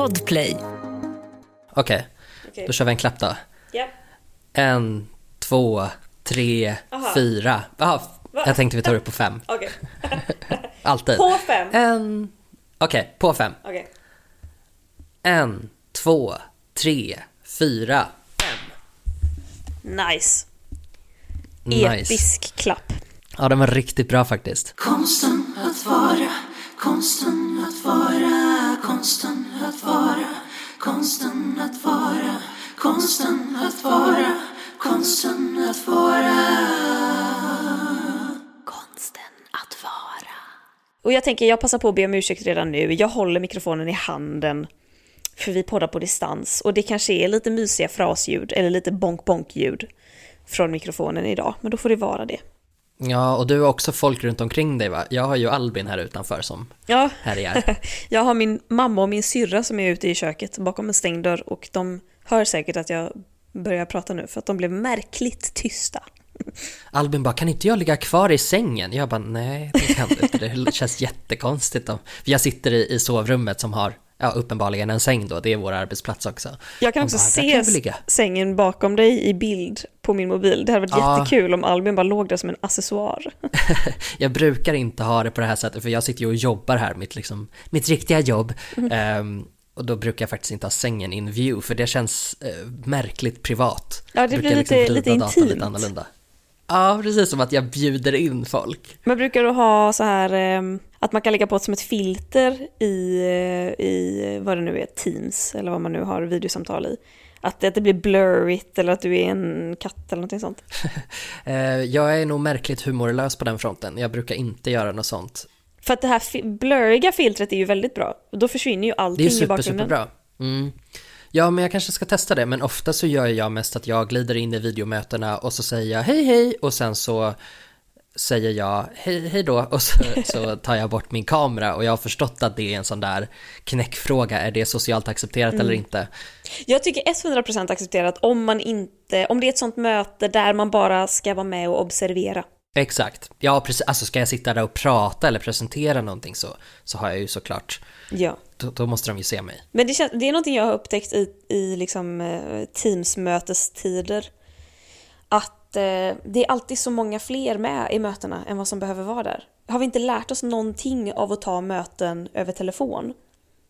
Podplay. Okej, Okej. då kör vi en klapp då. Ja. En, två, tre, Aha. fyra. Aha, Va? jag tänkte vi tar det på fem. Okej. Alltid. På fem. En... Okej, på fem. Okej. En, två, tre, fyra, fem. Nice. Nice. Episk klapp. Ja, den var riktigt bra faktiskt. Konsten att vara, konsten att vara, konsten att vara, konsten att vara, konsten att vara, konsten att vara. Konsten att vara. Och jag tänker, jag passar på att be om ursäkt redan nu. Jag håller mikrofonen i handen. För vi poddar på distans. Och det kanske är lite mysiga frasljud eller lite bonk-bonk-ljud från mikrofonen idag. Men då får det vara det. Ja, och du har också folk runt omkring dig va? Jag har ju Albin här utanför som Ja, härjar. jag har min mamma och min syrra som är ute i köket bakom en stängd dörr och de hör säkert att jag börjar prata nu för att de blev märkligt tysta. Albin bara, kan inte jag ligga kvar i sängen? Jag bara, nej det kan du inte, det känns jättekonstigt. Jag sitter i, i sovrummet som har, ja uppenbarligen en säng då, det är vår arbetsplats också. Jag kan också bara, "Där kan se ligga." sängen bakom dig i bild på min mobil. Det hade varit Ja. jättekul om Albin bara låg där som en accessoar. Jag brukar inte ha det på det här sättet, för jag sitter ju och jobbar här, mitt, liksom, mitt riktiga jobb. Mm. Ehm, och då brukar jag faktiskt inte ha sängen in view, för det känns eh, märkligt privat. Ja, det blir lite- vrida lite intimt. Lite annorlunda. Ja, precis som att jag bjuder in folk. Men brukar du ha så här ehm, att man kan lägga på som ett filter i, eh, i vad det nu är, Teams eller vad man nu har videosamtal i? Att, att det blir blurrigt eller att du är en katt eller någonting sånt. Eh, jag är nog märkligt humorlös på den fronten. Jag brukar inte göra något sånt. För att det här blurriga filtret är ju väldigt bra. Då försvinner ju Det är allting ju i super, bakgrunden. superbra. Mm. Ja, men jag kanske ska testa det, men ofta så gör jag mest att jag glider in i videomötena och så säger jag hej hej och sen så säger jag hej hej då och så, så tar jag bort min kamera och jag har förstått att det är en sån där knäckfråga, är det socialt accepterat eller inte? Jag tycker 100% accepterat om man inte, om det är ett sånt möte där man bara ska vara med och observera. Exakt, ja precis, alltså ska jag sitta där och prata eller presentera någonting så, så har jag ju såklart, Ja då, då måste de ju se mig. Men det, känns, det är någonting jag har upptäckt i, i liksom, eh, Teams-mötestider. Att eh, det är alltid så många fler med i mötena än vad som behöver vara där. Har vi inte lärt oss någonting av att ta möten över telefon?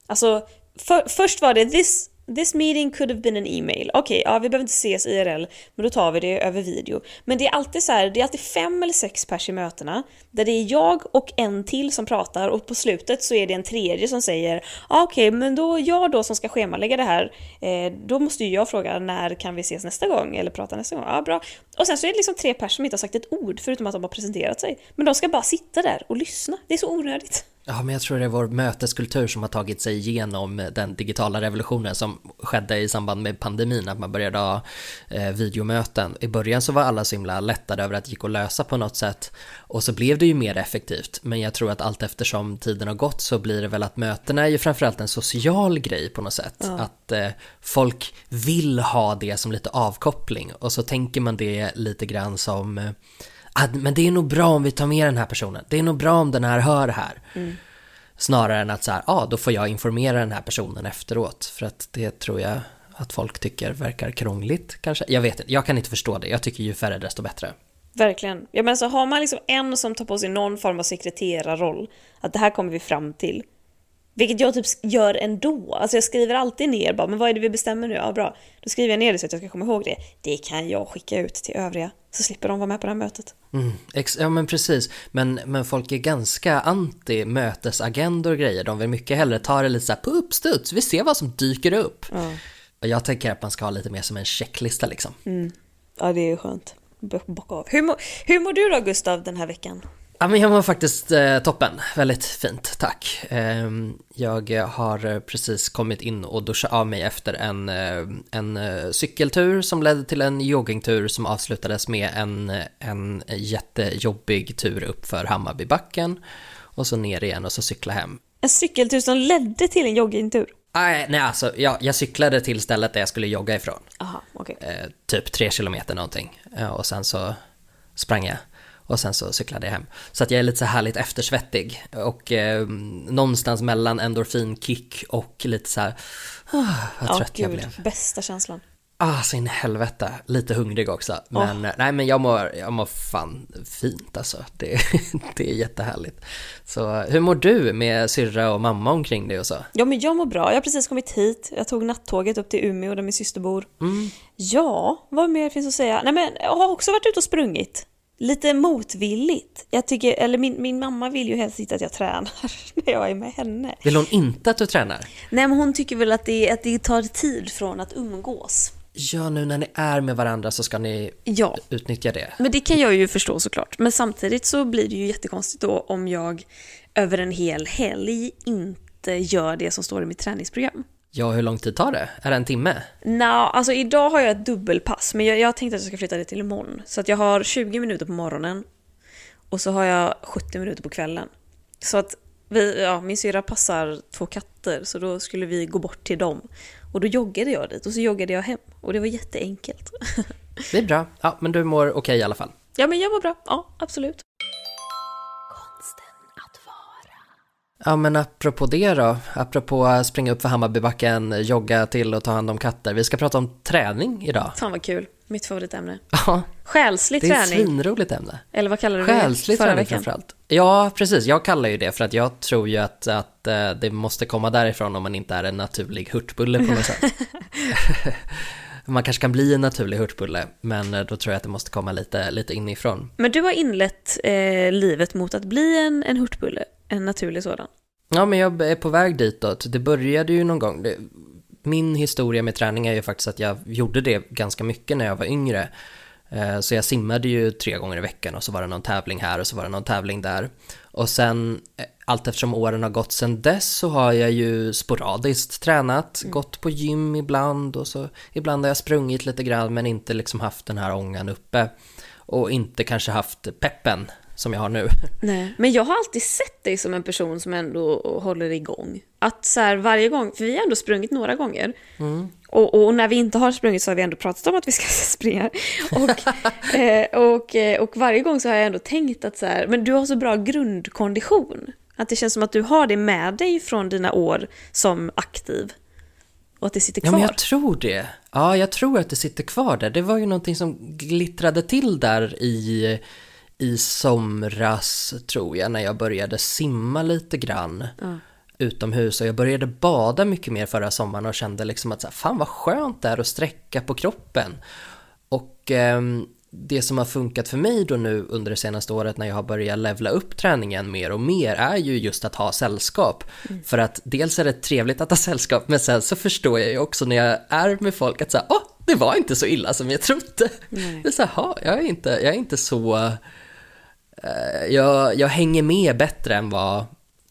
Alltså, för, först var det this, this meeting could have been an email. Okej, ja vi behöver inte ses IRL, men då tar vi det över video. Men det är alltid så här, det är alltid fem eller sex pers i mötena, där det är jag och en till som pratar och på slutet så är det en tredje som säger ah, okej, men då jag då som ska schemalägga det här, eh, då måste ju jag fråga när kan vi ses nästa gång eller prata nästa gång? Ja, bra. Och sen så är det liksom tre pers som inte har sagt ett ord förutom att de har presenterat sig. Men de ska bara sitta där och lyssna. Det är så onödigt. Ja, men jag tror det är vår möteskultur som har tagit sig igenom den digitala revolutionen som skedde i samband med pandemin, att man började ha eh, videomöten. I början så var alla så himla lättade över att det gick att lösa på något sätt och så blev det ju mer effektivt. Men jag tror att allt eftersom tiden har gått så blir det väl att mötena är ju framförallt en social grej på något sätt. Att eh, folk vill ha det som lite avkoppling och så tänker man det lite grann som eh, ah, men det är nog bra om vi tar med den här personen. Det är nog bra om den här hör det här. Snarare än att så här, ja, ah, då får jag informera den här personen efteråt. För att det tror jag att folk tycker verkar krångligt kanske. Jag vet inte, jag kan inte förstå det. Jag tycker ju färre desto bättre. Verkligen. Ja, men så har man liksom en som tar på sig någon form av sekreterarroll, att det här kommer vi fram till. Vilket jag typ gör ändå. Alltså jag skriver alltid ner bara, men vad är det vi bestämmer nu? Ja, bra. Då skriver jag ner det så att jag ska komma ihåg det. Det kan jag skicka ut till övriga, så slipper de vara med på det här mötet. Mm, ex- ja men precis, men, men folk är ganska anti mötesagendor och grejer. De vill mycket hellre ta det lite så här på uppstuds, vi ser vad som dyker upp. Och jag tänker att man ska ha lite mer som en checklista liksom. Ja, det är ju skönt. Bo- Bocka av. Hur, hur mår du då, Gustav, den här veckan? Ja men jag var faktiskt eh, toppen, väldigt fint, tack. Ehm, jag har eh, precis kommit in och duschat av mig efter en, eh, en eh, cykeltur som ledde till en joggingtur som avslutades med en, en jättejobbig tur upp för Hammarbybacken och så ner igen och så cykla hem. En cykeltur som ledde till en joggingtur. Nej, nej alltså jag, jag cyklade till stället där jag skulle jogga ifrån. Aha, okej. Eh, typ tre kilometer någonting. Eh, och sen så sprang jag. Och sen så cyklade jag hem. Så att jag är lite så härligt eftersvettig. Och eh, någonstans mellan endorfinkick och lite så här, ah, vad trött jag gud, blev. bästa känslan. Ah, så in i helvete. Lite hungrig också. Men eh, nej, men jag mår, jag mår fan fint alltså. Det, det är jättehärligt. Så hur mår du med syrra och mamma omkring dig och så? Ja men jag mår bra, jag har precis kommit hit. Jag tog nattåget upp till Umeå där min syster bor. Ja, vad mer finns att säga? Nej men jag har också varit ute och sprungit. Lite motvilligt. Jag tycker, eller min, min mamma vill ju helst inte att jag tränar när jag är med henne. Vill hon inte att du tränar? Nej men hon tycker väl att det, att det tar tid från att umgås. Ja, nu när ni är med varandra så ska ni Ja, utnyttja det. men det kan jag ju förstå såklart. Men samtidigt så blir det ju jättekonstigt då om jag över en hel helg inte gör det som står i mitt träningsprogram. Ja, hur lång tid tar det? Är det en timme? Nå, alltså idag har jag ett dubbelpass, men jag, jag tänkte att jag ska flytta det till imorgon. Så att jag har 20 minuter på morgonen och så har jag 70 minuter på kvällen. Så att vi, ja, min syrra passar två katter, så då skulle vi gå bort till dem. Och då joggade jag dit och så joggade jag hem. Och det var jätteenkelt. Det är bra. Ja, men du mår okej i alla fall. ja, men jag var bra. Ja, absolut. Ja, men apropå det då. Apropå springa upp för Hammarbybacken, jogga till och ta hand om katter. Vi ska prata om träning idag. Fan vad kul. Mitt favoritämne. Ja, Själslig det är ett träning. svinroligt ämne. Eller vad kallar du det? Själslig Förra träning veckan? framförallt. Ja, precis. Jag kallar ju det för att jag tror ju att, att eh, det måste komma därifrån om man inte är en naturlig hurtbulle på något sätt. man kanske kan bli en naturlig hurtbulle, men eh, då tror jag att det måste komma lite, lite inifrån. Men du har inlett eh, livet mot att bli en, en hurtbulle. En naturlig sådan. Ja, men jag är på väg ditåt. Det började ju någon gång. Det, min historia med träning är ju faktiskt att jag gjorde det ganska mycket när jag var yngre. Eh, Så jag simmade ju tre gånger i veckan och så var det någon tävling här och så var det någon tävling där. Och sen, eh, allt eftersom åren har gått sen dess så har jag ju sporadiskt tränat, gått på gym ibland och så ibland har jag sprungit lite grann men inte liksom haft den här ångan uppe. Och inte kanske haft peppen som jag har nu. Nej, men jag har alltid sett dig som en person som ändå håller igång. Att så här varje gång, för vi har ändå sprungit några gånger. Och, och när vi inte har sprungit så har vi ändå pratat om att vi ska springa. Och, eh, och, eh, och varje gång så har jag ändå tänkt att så här, men du har så bra grundkondition. Att det känns som att du har det med dig från dina år som aktiv. Och att det sitter Ja, kvar. men jag tror det. Ja, jag tror att det sitter kvar där. Det var ju någonting som glittrade till där i, i somras, tror jag, när jag började simma lite grann utomhus. Och jag började bada mycket mer förra sommaren och kände liksom att så här, fan vad skönt det är att sträcka på kroppen. Och ehm, det som har funkat för mig då nu under det senaste året när jag har börjat levla upp träningen mer och mer är ju just att ha sällskap. För att dels är det trevligt att ha sällskap men sen så förstår jag ju också när jag är med folk att säga, åh, det var inte så illa som jag trodde. Det är så här, "Ha, jag är inte, jag är inte så, eh, jag, jag hänger med bättre än vad,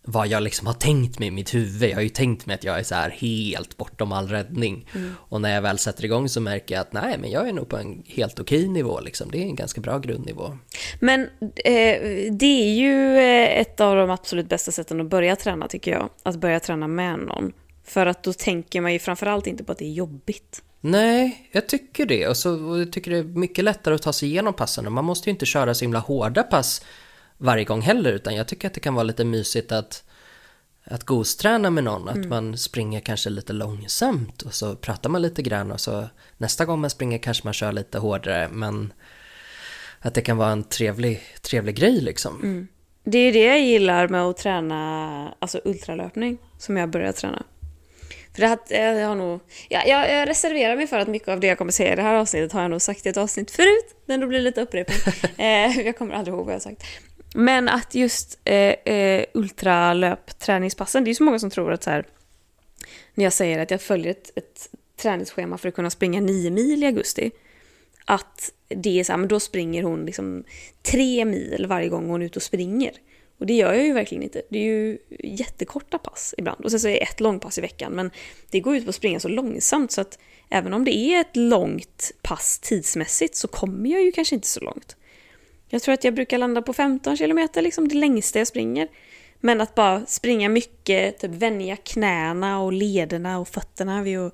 vad jag liksom har tänkt mig i mitt huvud. Jag har ju tänkt mig att jag är så här helt bortom all räddning. Och när jag väl sätter igång så märker jag att nej, men jag är nog på en helt okej nivå liksom. Det är en ganska bra grundnivå. Men eh, det är ju eh, ett av de absolut bästa sätten att börja träna tycker jag. Att börja träna med någon. För att då tänker man ju framförallt inte på att det är jobbigt. Nej, jag tycker det. Och, så, och jag tycker det är mycket lättare att ta sig igenom passen. Och man måste ju inte köra så himla hårda pass varje gång heller. Utan jag tycker att det kan vara lite mysigt att, att gosträna med någon. Att man springer kanske lite långsamt och så pratar man lite grann. Och så nästa gång man springer kanske man kör lite hårdare. Men att det kan vara en trevlig, trevlig grej liksom. Det är det jag gillar med att träna alltså ultralöpning, som jag börjar träna. För det här, jag har nog, ja, jag, jag reserverar mig för att mycket av det jag kommer säga i det här avsnittet har jag nog sagt i ett avsnitt förut, men då blir det lite upprepning. eh, jag kommer aldrig ihåg vad jag har sagt. Men att just eh, eh, ultralöpträningspassen, det är ju så många som tror att så här, när jag säger att jag följer ett, ett träningsschema för att kunna springa nio mil i augusti, att det är så här, men då springer hon liksom tre mil varje gång hon är ute och springer. Och det gör jag ju verkligen inte. Det är ju jättekorta pass ibland. Och sen så är det ett långpass i veckan. Men det går ut på att springa så långsamt så att även om det är ett långt pass tidsmässigt så kommer jag ju kanske inte så långt. Jag tror att jag brukar landa på 15 kilometer, liksom det längsta jag springer. Men att bara springa mycket, typ vänja knäna och lederna och fötterna vid att,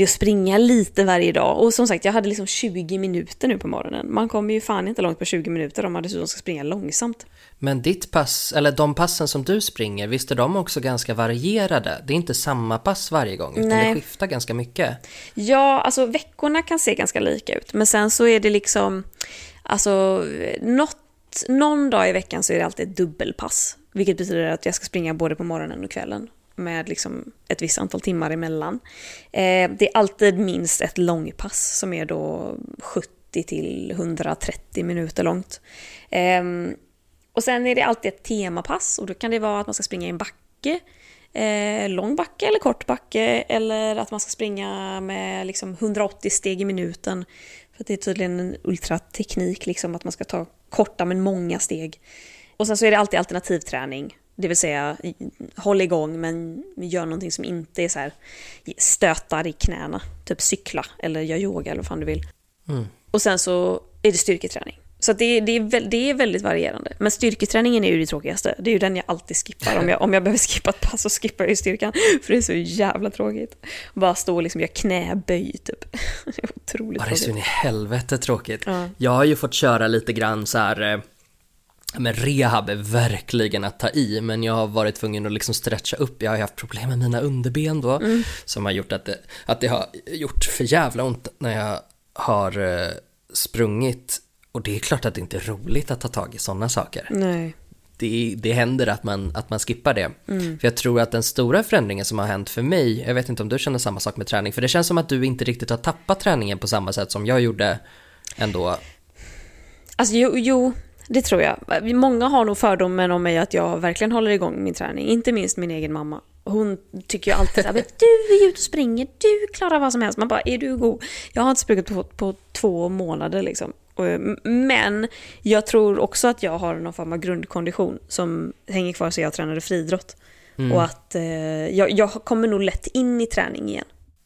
vid att springa lite varje dag. Och som sagt, jag hade liksom 20 minuter nu på morgonen. Man kommer ju fan inte långt på 20 minuter om man dessutom ska springa långsamt. Men ditt pass, eller de passen som du springer, visst är de också ganska varierade? Det är inte samma pass varje gång, utan Nej. det skiftar ganska mycket. Ja, alltså veckorna kan se ganska lika ut. Men sen så är det liksom, alltså något, någon dag i veckan så är det alltid ett dubbelpass. Vilket betyder att jag ska springa både på morgonen och kvällen. Med liksom ett visst antal timmar emellan. Eh, det är alltid minst ett långpass som är då 70 till 130 minuter långt. Ehm, och sen är det alltid ett temapass och då kan det vara att man ska springa i en backe. Eh, lång backe eller kort backe eller att man ska springa med liksom 180 steg i minuten. För att det är tydligen en ultrateknik, liksom, att man ska ta korta men många steg. Och sen så är det alltid alternativträning. Det vill säga, håll igång men gör någonting som inte är så här stötar i knäna. Typ cykla eller gör yoga eller vad fan du vill. Mm. Och sen så är det styrketräning. Så det, är, det, är, det är väldigt varierande. Men styrketräningen är ju det tråkigaste. Det är ju den jag alltid skippar. Om jag, om jag behöver skippa ett pass så skippar jag ju styrkan. För det är så jävla tråkigt. Bara stå och liksom göra knäböj typ. Det är otroligt Ja, det är så tråkigt. in i helvete tråkigt. Ja. Jag har ju fått köra lite grann så här, eh, men rehab är verkligen att ta i, men jag har varit tvungen att liksom stretcha upp. Jag har ju haft problem med mina underben då, Mm. som har gjort att det, att det har gjort för jävla ont när jag har eh, sprungit. Och det är klart att det inte är roligt att ta tag i sådana saker. Nej. Det, det händer att man, att man skippar det. Mm. För jag tror att den stora förändringen som har hänt för mig, jag vet inte om du känner samma sak med träning, för det känns som att du inte riktigt har tappat träningen på samma sätt som jag gjorde ändå. Alltså jo, jo, det tror jag. Många har nog fördomen om mig att jag verkligen håller igång min träning. Inte minst min egen mamma. Hon tycker ju alltid att du är ute och springer, du klarar vad som helst. Man bara, är du god? Jag har inte sprungit på, på två månader liksom. Och, Men jag tror också att jag har någon form av grundkondition som hänger kvar så jag tränade friidrott. Och att eh, jag, jag kommer nog lätt in i träning igen.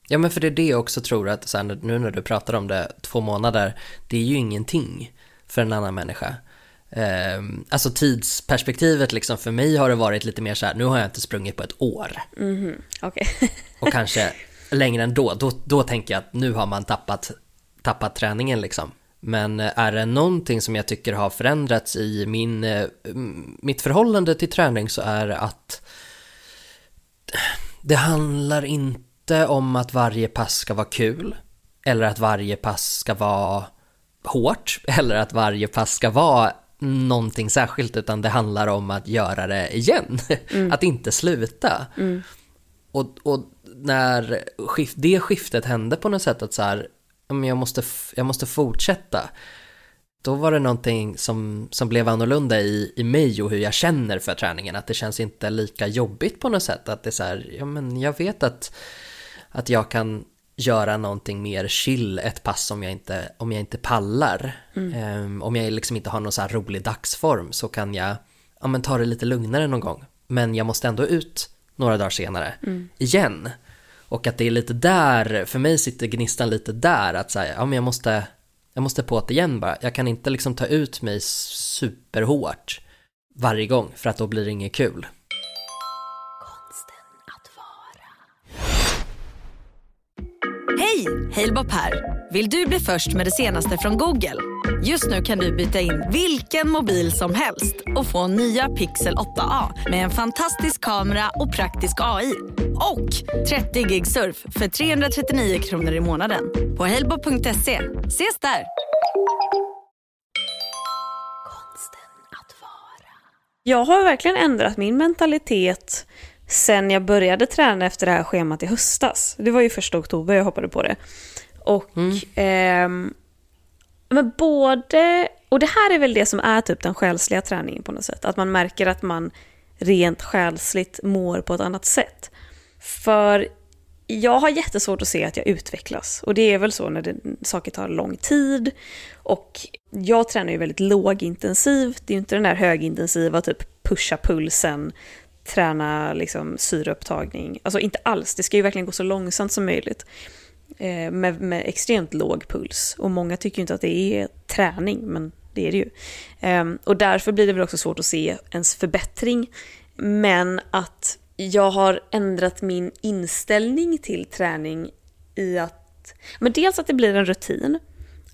Ja men för det är det jag också tror att, så här, nu när du pratar om det, två månader, det är ju ingenting för en annan människa. Ehm, alltså tidsperspektivet liksom, för mig har det varit lite mer så här, nu har jag inte sprungit på ett år. Okej. Och kanske längre än då, då, då tänker jag att nu har man tappat, tappat träningen liksom. Men eh, är det någonting som jag tycker har förändrats i min, eh, mitt förhållande till träning så är det att det handlar inte om att varje pass ska vara kul eller att varje pass ska vara hårt eller att varje pass ska vara någonting särskilt utan det handlar om att göra det igen. Att inte sluta. Och, och när skift, det skiftet hände på något sätt att så här, jag, måste, jag måste fortsätta. Då var det någonting som, som blev annorlunda i, i mig och hur jag känner för träningen. Att det känns inte lika jobbigt på något sätt. Att det är så här, ja men jag vet att, att jag kan göra någonting mer chill ett pass om jag inte, om jag inte pallar. Ehm, om jag liksom inte har någon så här rolig dagsform så kan jag ja, men ta det lite lugnare någon gång. Men jag måste ändå ut några dagar senare igen. Och att det är lite där, för mig sitter gnistan lite där att säga, ja men jag måste, jag måste på det igen bara. Jag kan inte liksom ta ut mig superhårt varje gång för att då blir det inget kul. Hej! Halebop här. Vill du bli först med det senaste från Google? Just nu kan du byta in vilken mobil som helst och få nya Pixel 8A med en fantastisk kamera och praktisk AI. Och 30 gig surf för 339 kronor i månaden på halebop.se. Ses där! Jag har verkligen ändrat min mentalitet sen jag började träna efter det här schemat i höstas. Det var ju första oktober jag hoppade på det. Och ehm, men både, och det här är väl det som är typ den själsliga träningen på något sätt. Att man märker att man rent själsligt mår på ett annat sätt. För jag har jättesvårt att se att jag utvecklas. Och det är väl så när det, saker tar lång tid. Och jag tränar ju väldigt lågintensivt. Det är ju inte den där högintensiva, typ pusha pulsen, träna liksom syreupptagning. Alltså inte alls, det ska ju verkligen gå så långsamt som möjligt. Eh, med, med extremt låg puls. Och många tycker ju inte att det är träning, men det är det ju. Eh, och därför blir det väl också svårt att se ens förbättring. Men att jag har ändrat min inställning till träning i att, men dels att det blir en rutin.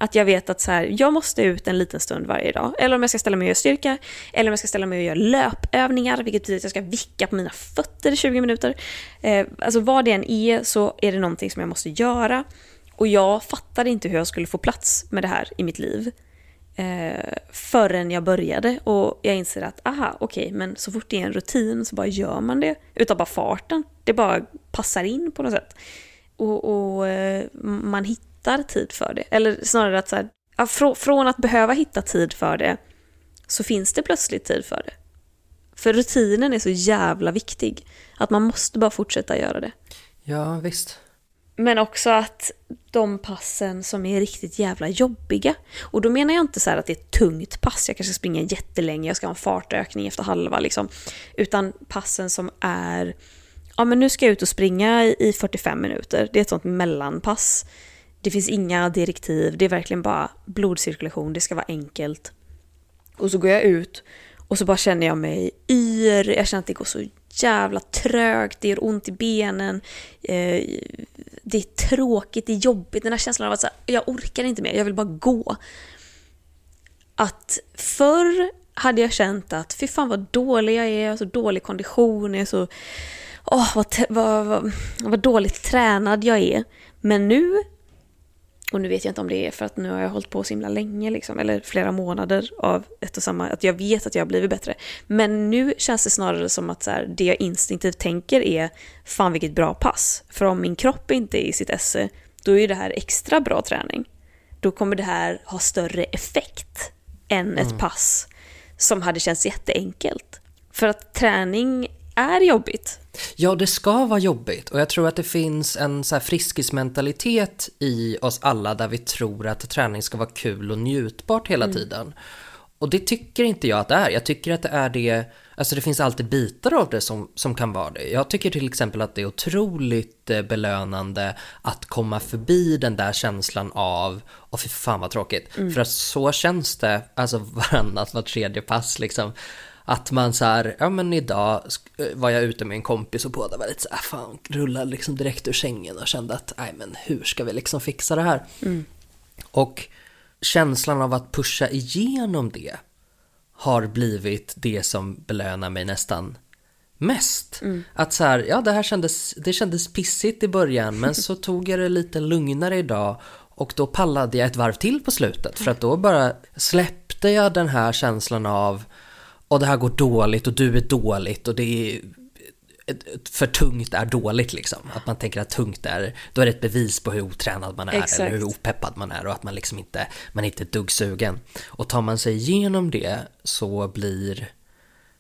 Att jag vet att så här, jag måste ut en liten stund varje dag. Eller om jag ska ställa mig och göra styrka. Eller om jag ska ställa mig och göra löpövningar. Vilket betyder att jag ska vicka på mina fötter i 20 minuter. Eh, alltså vad det än är så är det någonting som jag måste göra. Och jag fattade inte hur jag skulle få plats med det här i mitt liv. Eh, förrän jag började och jag inser att aha, okej, okay, men så fort det är en rutin så bara gör man det utav bara farten. Det bara passar in på något sätt. Och, och eh, man hittar tid för det. Eller snarare att så här, från att behöva hitta tid för det så finns det plötsligt tid för det. För rutinen är så jävla viktig att man måste bara fortsätta göra det. Ja, visst. Men också att de passen som är riktigt jävla jobbiga. Och då menar jag inte så att det är ett tungt pass, jag kanske ska springa jättelänge, jag ska ha en fartökning efter halva liksom. Utan passen som är, ja men nu ska jag ut och springa i 45 minuter, det är ett sånt mellanpass. Det finns inga direktiv, det är verkligen bara blodcirkulation, det ska vara enkelt. Och så går jag ut och så bara känner jag mig yr, jag känner att det går så jävla trögt, det gör ont i benen, eh, det är tråkigt, det är jobbigt, den här känslan av att så här, jag orkar inte mer, jag vill bara gå. Att förr hade jag känt att fy fan vad dålig jag är, så dålig kondition, jag är så... Åh, vad, vad, vad, vad dåligt tränad jag är. Men nu och nu vet jag inte om det är för att nu har jag hållit på så himla länge, liksom, eller flera månader av ett och samma, att jag vet att jag har blivit bättre. Men nu känns det snarare som att så här, det jag instinktivt tänker är, fan vilket bra pass. För om min kropp inte är i sitt esse, då är det här extra bra träning. Då kommer det här ha större effekt än ett mm. pass som hade känts jätteenkelt. För att träning är jobbigt. Ja, det ska vara jobbigt och jag tror att det finns en så här friskismentalitet i oss alla där vi tror att träning ska vara kul och njutbart hela mm. tiden. Och det tycker inte jag att det är. Jag tycker att det är det, alltså det finns alltid bitar av det som, som kan vara det. Jag tycker till exempel att det är otroligt eh, belönande att komma förbi den där känslan av, åh fy fan vad tråkigt. Mm. För att så känns det, alltså varannat, var tredje pass liksom. Att man så här, ja men idag eh, var jag ute med en kompis och båda var lite så här, fan, rullade liksom direkt ur sängen och kände att, nej men hur ska vi liksom fixa det här? Mm. Och känslan av att pusha igenom det har blivit det som belönar mig nästan mest. Mm. Att så här, ja det här kändes, det kändes pissigt i början men så tog jag det lite lugnare idag och då pallade jag ett varv till på slutet för att då bara släppte jag den här känslan av och det här går dåligt och du är dåligt och det är för tungt är dåligt liksom. Att man tänker att tungt är, då är det ett bevis på hur otränad man är Exakt. eller hur opeppad man är och att man liksom inte, man är inte ett dugg sugen. Och tar man sig igenom det så blir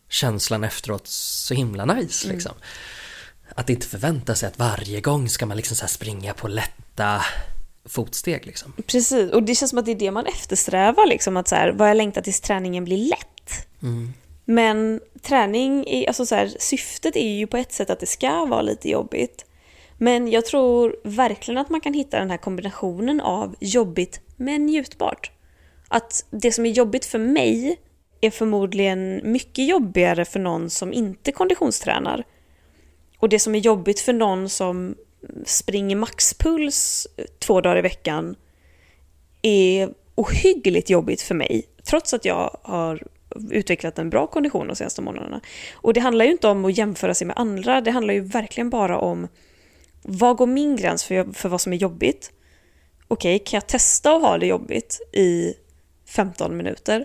känslan efteråt så himla nice mm. liksom. Att inte förvänta sig att varje gång ska man liksom springa på lätta fotsteg liksom. Precis, och det känns som att det är det man eftersträvar liksom. Att så här, vad jag längtar tills träningen blir lätt. Mm. Men träning, är, alltså så här, syftet är ju på ett sätt att det ska vara lite jobbigt. Men jag tror verkligen att man kan hitta den här kombinationen av jobbigt men njutbart. Att det som är jobbigt för mig är förmodligen mycket jobbigare för någon som inte konditionstränar. Och det som är jobbigt för någon som springer maxpuls två dagar i veckan är ohyggligt jobbigt för mig. Trots att jag har utvecklat en bra kondition de senaste månaderna. Och det handlar ju inte om att jämföra sig med andra, det handlar ju verkligen bara om vad går min gräns för, för vad som är jobbigt? Okej, okay, kan jag testa att ha det jobbigt i 15 minuter?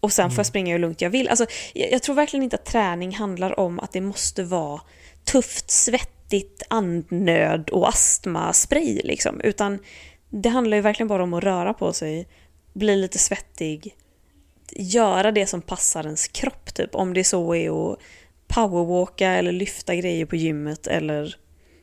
Och sen får jag mm. springa hur lugnt jag vill. Alltså, jag, jag tror verkligen inte att träning handlar om att det måste vara tufft, svettigt, andnöd och astmaspray liksom. Utan det handlar ju verkligen bara om att röra på sig, bli lite svettig, göra det som passar ens kropp typ. Om det så är att powerwalka eller lyfta grejer på gymmet eller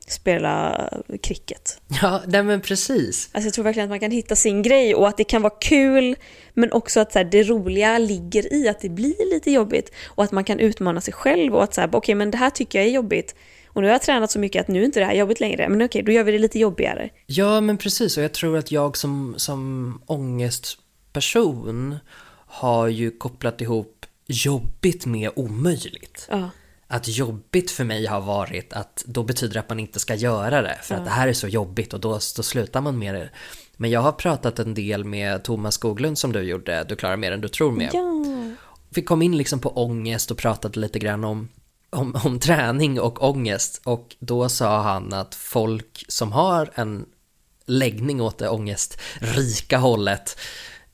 spela cricket. Ja, nej men precis. Alltså jag tror verkligen att man kan hitta sin grej och att det kan vara kul men också att så här, det roliga ligger i att det blir lite jobbigt och att man kan utmana sig själv och att säga okej okay, men det här tycker jag är jobbigt och nu har jag tränat så mycket att nu är inte det här jobbigt längre men okej okay, då gör vi det lite jobbigare. Ja men precis och jag tror att jag som, som ångestperson har ju kopplat ihop jobbigt med omöjligt. Ja. att jobbigt för mig har varit att då betyder det att man inte ska göra det för att det här är så jobbigt och då, då slutar man med det. Men jag har pratat en del med Thomas Skoglund som du gjorde, Du klarar mer än du tror med. Ja. Vi kom in liksom på ångest och pratade lite grann om, om, om träning och ångest och då sa han att folk som har en läggning åt det ångestrika hållet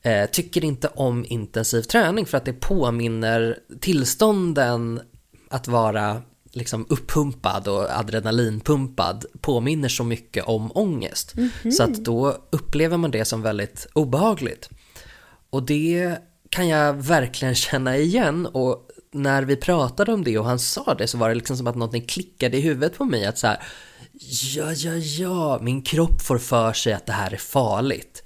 eh, tycker inte om intensiv träning för att det påminner tillstånden att vara liksom uppumpad och adrenalinpumpad påminner så mycket om ångest. Så att då upplever man det som väldigt obehagligt. Och det kan jag verkligen känna igen och när vi pratade om det och han sa det så var det liksom som att någonting klickade i huvudet på mig att så här, ja, ja, ja, min kropp får för sig att det här är farligt.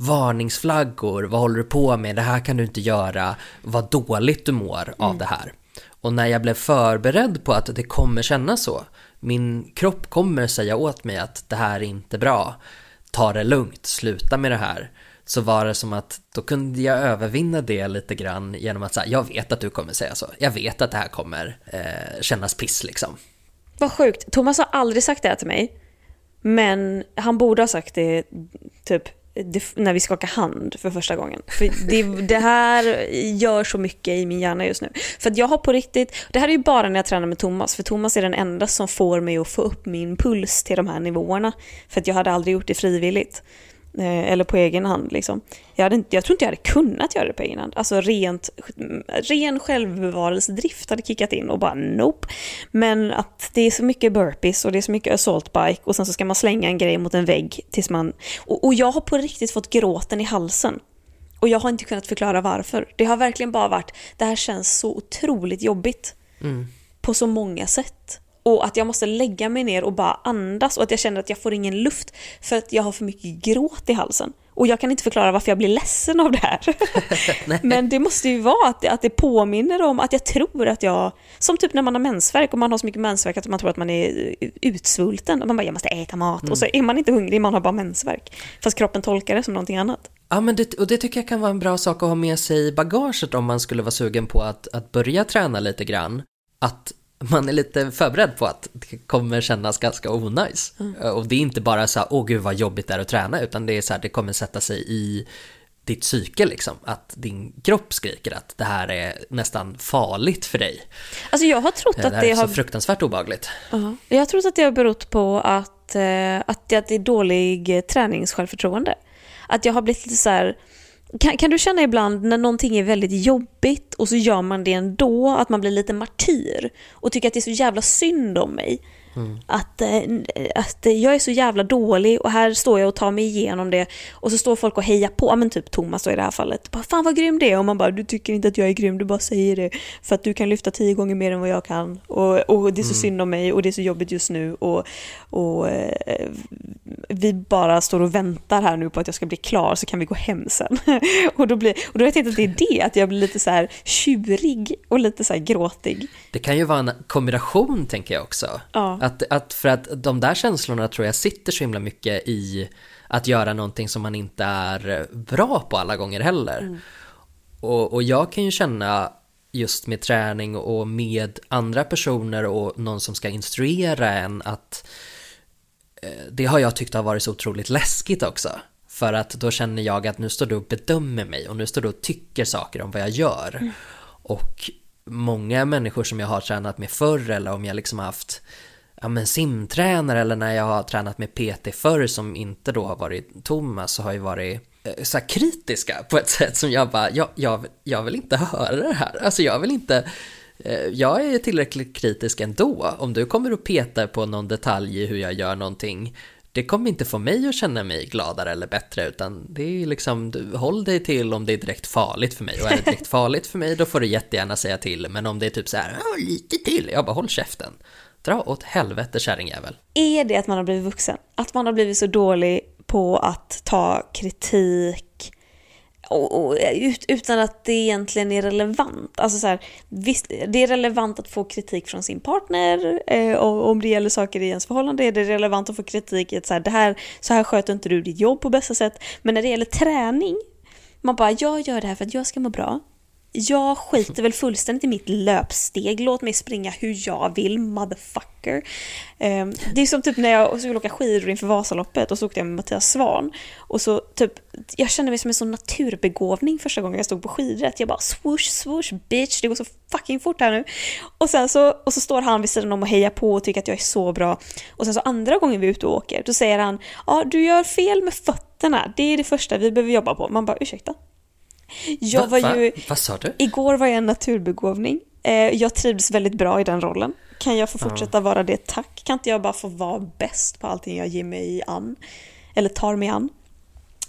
Varningsflaggor, vad håller du på med, det här kan du inte göra, vad dåligt du mår av det här. Och när jag blev förberedd på att det kommer kännas så, min kropp kommer säga åt mig att det här är inte bra, ta det lugnt, sluta med det här. Så var det som att då kunde jag övervinna det lite grann genom att säga, jag vet att du kommer säga så, jag vet att det här kommer eh, kännas piss liksom. Vad sjukt. Thomas har aldrig sagt det här till mig. Men han borde ha sagt det typ det, när vi skakar hand för första gången. För det, det här gör så mycket i min hjärna just nu. För att jag har på riktigt, det här är ju bara när jag tränar med Thomas, för Thomas är den enda som får mig att få upp min puls till de här nivåerna. För att jag hade aldrig gjort det frivilligt. Eh, eller på egen hand liksom. Jag, hade inte, jag tror inte jag hade kunnat göra det på egen hand. Alltså rent, ren självbevarelsedrift hade kickat in och bara nope. Men att det är så mycket burpees och det är så mycket assault bike och sen så ska man slänga en grej mot en vägg tills man... Och, och jag har på riktigt fått gråten i halsen. Och jag har inte kunnat förklara varför. Det har verkligen bara varit, det här känns så otroligt jobbigt. På så många sätt. Och att jag måste lägga mig ner och bara andas och att jag känner att jag får ingen luft för att jag har för mycket gråt i halsen. Och jag kan inte förklara varför jag blir ledsen av det här. Men det måste ju vara att det, att det påminner om att jag tror att jag, som typ när man har mensvärk och man har så mycket mensvärk att man tror att man är utsvulten. Man bara, jag måste äta mat. Och så är man inte hungrig, man har bara mensvärk. Fast kroppen tolkar det som någonting annat. Ja, men det, och det tycker jag kan vara en bra sak att ha med sig i bagaget om man skulle vara sugen på att, att börja träna lite grann. Att man är lite förberedd på att det kommer kännas ganska onajs. Och det är inte bara så här, åh gud vad jobbigt det är att träna, utan det är så här, det kommer sätta sig i ditt psyke liksom. Att din kropp skriker att det här är nästan farligt för dig. Alltså jag har trott Det att här det är så har... fruktansvärt obehagligt. Ja. Jag har trott att det har berott på att, eh, att, det, att det är dålig eh, träningssjälvförtroende. Att jag har blivit lite så här... Kan, kan du känna ibland när någonting är väldigt jobbigt och så gör man det ändå, att man blir lite martyr och tycker att det är så jävla synd om mig? Att, eh, att eh, jag är så jävla dålig och här står jag och tar mig igenom det och så står folk och hejar på, men typ Thomas då i det här fallet. Bara, Fan vad grym det är och man bara du tycker inte att jag är grym, du bara säger det för att du kan lyfta tio gånger mer än vad jag kan och, och det är så synd om mig och det är så jobbigt just nu och, och eh, vi bara står och väntar här nu på att jag ska bli klar så kan vi gå hem sen. och då blir, och då har jag tänkt att det är det, att jag blir lite så här tjurig och lite så här gråtig. Det kan ju vara en kombination tänker jag också. Ja. Att, att för att de där känslorna tror jag sitter så himla mycket i att göra någonting som man inte är bra på alla gånger heller. Och, och jag kan ju känna just med träning och med andra personer och någon som ska instruera en att eh, det har jag tyckt har varit så otroligt läskigt också. För att då känner jag att nu står du och bedömer mig och nu står du och tycker saker om vad jag gör. Och många människor som jag har tränat med förr eller om jag liksom haft ja, men simtränare eller när jag har tränat med PT förr som inte då har varit Thomas så har ju varit eh, så här kritiska på ett sätt som jag bara, jag, jag, jag vill inte höra det här. Alltså jag vill inte, eh, jag är tillräckligt kritisk ändå. Om du kommer och petar på någon detalj i hur jag gör någonting, det kommer inte få mig att känna mig gladare eller bättre utan det är liksom, du, håll dig till om det är direkt farligt för mig och är det direkt farligt för mig då får du jättegärna säga till men om det är typ så här, "Ja, lite till, jag bara håll käften. Dra åt helvete kärringjävel. Är det att man har blivit vuxen? Att man har blivit så dålig på att ta kritik och, och, ut, utan att det egentligen är relevant. Alltså så här, visst, det är relevant att få kritik från sin partner eh, och om det gäller saker i ens förhållande är det relevant att få kritik i att så här, det här, så här sköter inte du ditt jobb på bästa sätt. Men när det gäller träning, man bara jag gör det här för att jag ska må bra jag skiter väl fullständigt i mitt löpsteg. Låt mig springa hur jag vill, motherfucker. Ehm, det är som typ när jag skulle åka skidor inför Vasaloppet och så åkte jag med Mattias Svan. Och så typ, jag kände mig som en sån naturbegåvning första gången jag stod på skidor. Jag bara swoosh, swoosh, bitch, det går så fucking fort här nu. Och sen så, och så står han vid sidan om och hejar på och tycker att jag är så bra. Och sen så andra gången vi är ute och åker, då säger han, ja du gör fel med fötterna, det är det första vi behöver jobba på. Man bara, ursäkta? Jag Va- var ju... va? Vad sa du? Igår var jag en naturbegåvning. Eh, Jag trivdes väldigt bra i den rollen. Kan jag få fortsätta vara det, tack? Kan inte jag bara få vara bäst på allting jag ger mig an? Eller tar mig an?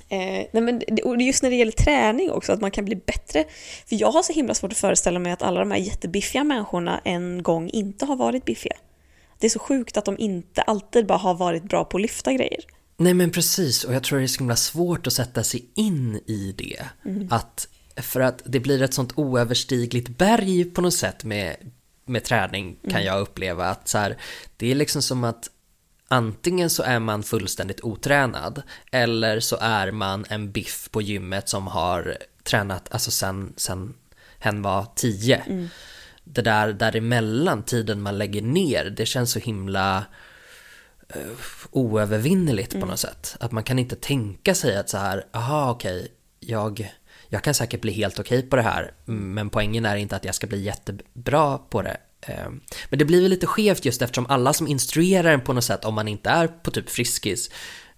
Eh, nej men, och just när det gäller träning också, att man kan bli bättre. För jag har så himla svårt att föreställa mig att alla de här jättebiffiga människorna en gång inte har varit biffiga. Det är så sjukt att de inte alltid bara har varit bra på att lyfta grejer. Nej men precis, och jag tror det är så himla svårt att sätta sig in i det. Att, för att det blir ett sånt oöverstigligt berg på något sätt med, med träning kan jag uppleva. Att så här, det är liksom som att antingen så är man fullständigt otränad eller så är man en biff på gymmet som har tränat alltså sen, sen hen var tio. Det där däremellan, tiden man lägger ner, det känns så himla oövervinneligt på något sätt. Att man kan inte tänka sig att så här, aha okej, jag, jag kan säkert bli helt okej på det här, men poängen är inte att jag ska bli jättebra på det. Eh, Men det blir väl lite skevt just eftersom alla som instruerar en på något sätt, om man inte är på typ Friskis,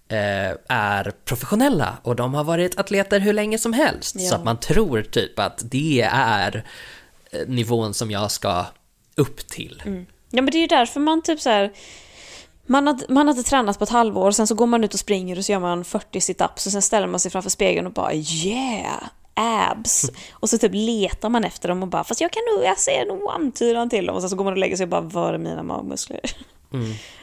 eh, är professionella och de har varit atleter hur länge som helst. Ja. Så att man tror typ att det är eh, nivån som jag ska upp till. Ja men det är ju därför man typ så här. Man hade, man hade tränat på ett halvår, sen så går man ut och springer och så gör man 40 situps och sen ställer man sig framför spegeln och bara yeah, abs. Och så typ letar man efter dem och bara fast jag kan nog, jag ser nog antydan till dem och sen så går man och lägger sig och bara var är mina magmuskler?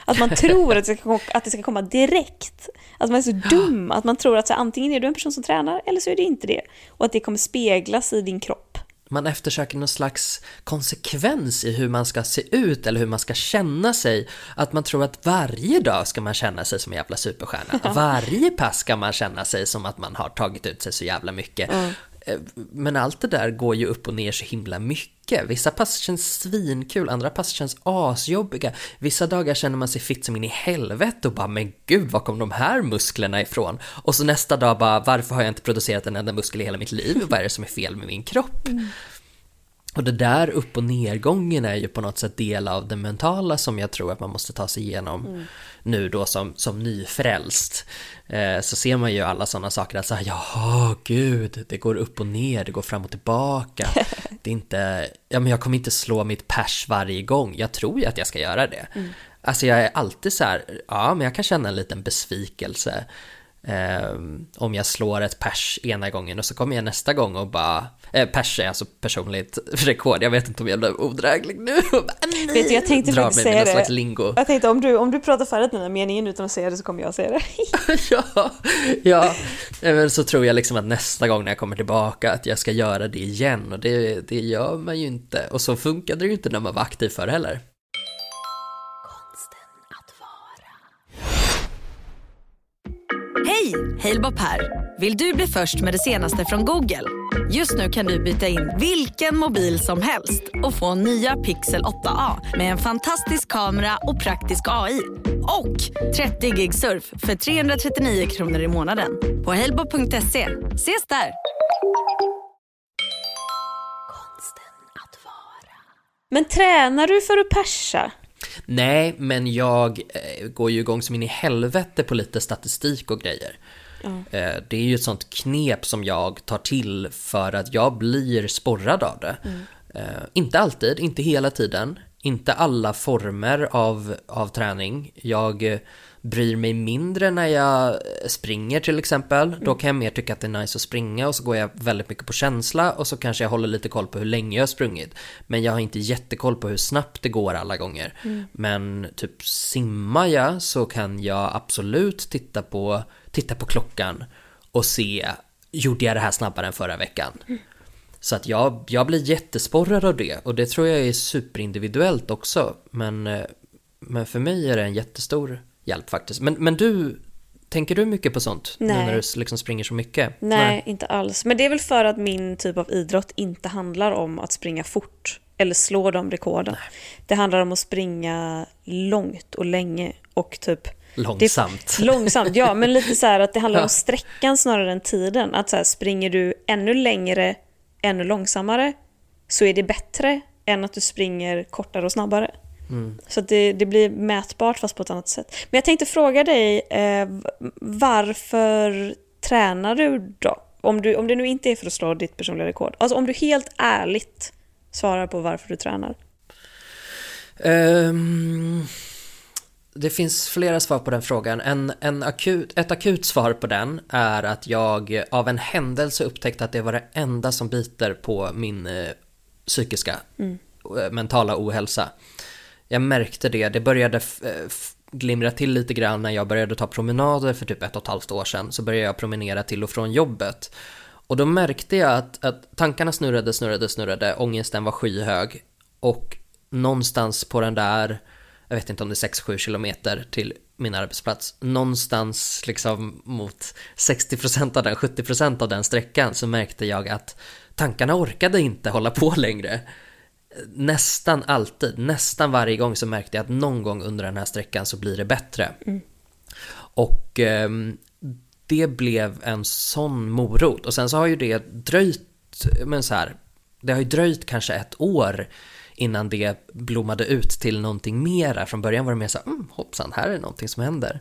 Att man tror att det, ska, att det ska komma direkt. Att man är så dum, att man tror att så antingen är du en person som tränar eller så är det inte det. Och att det kommer speglas i din kropp. Man eftersöker någon slags konsekvens i hur man ska se ut eller hur man ska känna sig. Att man tror att varje dag ska man känna sig som en jävla superstjärna. Varje pass ska man känna sig som att man har tagit ut sig så jävla mycket. Eh, Men allt det där går ju upp och ner så himla mycket. Vissa pass känns svinkul, andra pass känns asjobbiga. Vissa dagar känner man sig fit som in i helvete och bara men gud, var kom de här musklerna ifrån? Och så nästa dag bara varför har jag inte producerat en enda muskel i hela mitt liv? Vad är det som är fel med min kropp? Mm. Och det där upp och nedgången är ju på något sätt del av det mentala som jag tror att man måste ta sig igenom nu då som, som nyfrälst. Eh, så ser man ju alla sådana saker att säga jaha gud, det går upp och ner, det går fram och tillbaka. Det är inte, ja men jag kommer inte slå mitt pers varje gång, jag tror ju att jag ska göra det. Alltså jag är alltid så här, ja men jag kan känna en liten besvikelse. Ehm, om jag slår ett pers ena gången och så kommer jag nästa gång och bara eh, Pers är alltså personligt rekord, jag vet inte om jag blev odräglig nu bara, Vet du, jag tänkte drar faktiskt säga det. lingo. Jag tänkte om du, om du pratar färdigt den här meningen utan att säga det så kommer jag säga det. ja, ja. Men så tror jag liksom att nästa gång när jag kommer tillbaka att jag ska göra det igen och det, det gör man ju inte. Och så funkade det ju inte när man var aktiv förr heller. Halebop här. Vill du bli först med det senaste från Google? Just nu kan du byta in vilken mobil som helst och få nya Pixel 8A med en fantastisk kamera och praktisk AI. Och 30 gig surf för 339 kronor i månaden på halebop.se. Ses där! Men tränar du för att persa? Nej, men jag eh, går ju igång som in i helvete på lite statistik och grejer. Eh, det är ju ett sånt knep som jag tar till för att jag blir sporrad av det. Eh, inte alltid, inte hela tiden, inte alla former av, av träning. Jag eh, bryr mig mindre när jag springer till exempel. Då kan jag mer tycka att det är nice att springa och så går jag väldigt mycket på känsla och så kanske jag håller lite koll på hur länge jag har sprungit. Men jag har inte jättekoll på hur snabbt det går alla gånger. Men typ simmar jag så kan jag absolut titta på, titta på klockan och se, gjorde jag det här snabbare än förra veckan? Så att jag, jag blir jättesporrad av det och det tror jag är superindividuellt också. Men, eh, men för mig är det en jättestor hjälp faktiskt. Men, men du, Tänker du mycket på sånt? Nu Nej. när du liksom springer så mycket? Nej, inte alls. Men det är väl för att min typ av idrott inte handlar om att springa fort eller slå de rekorden. Det handlar om att springa långt och länge och typ Långsamt. Det, långsamt, ja, men lite så här att det handlar om sträckan snarare än tiden. Att så här, springer du ännu längre, ännu långsammare, så är det bättre än att du springer kortare och snabbare. Så att det, det blir mätbart fast på ett annat sätt. Men jag tänkte fråga dig, eh, varför tränar du då? Om, du? om det nu inte är för att slå ditt personliga rekord. Alltså om du helt ärligt svarar på varför du tränar. Ehm, det finns flera svar på den frågan. En, en akut, ett akut svar på den är att jag av en händelse upptäckte att det var det enda som biter på min eh, psykiska eh, mentala ohälsa. Jag märkte det, det började eh, glimra till lite grann när jag började ta promenader för typ ett och ett halvt år sedan. Så började jag promenera till och från jobbet. Och då märkte jag att, att tankarna snurrade, snurrade, snurrade, ångesten var skyhög. Och någonstans på den där, jag vet inte om det är 6-7 kilometer till min arbetsplats, någonstans liksom mot 60% av den, 70% av den sträckan så märkte jag att tankarna orkade inte hålla på längre. Nästan alltid, nästan varje gång så märkte jag att någon gång under den här sträckan så blir det bättre. Och ehm, det blev en sån morot. Och sen så har ju det dröjt, men så här, det har ju dröjt kanske ett år innan det blommade ut till någonting mera. Från början var det mer så här, mm, hoppsan, här är någonting som händer.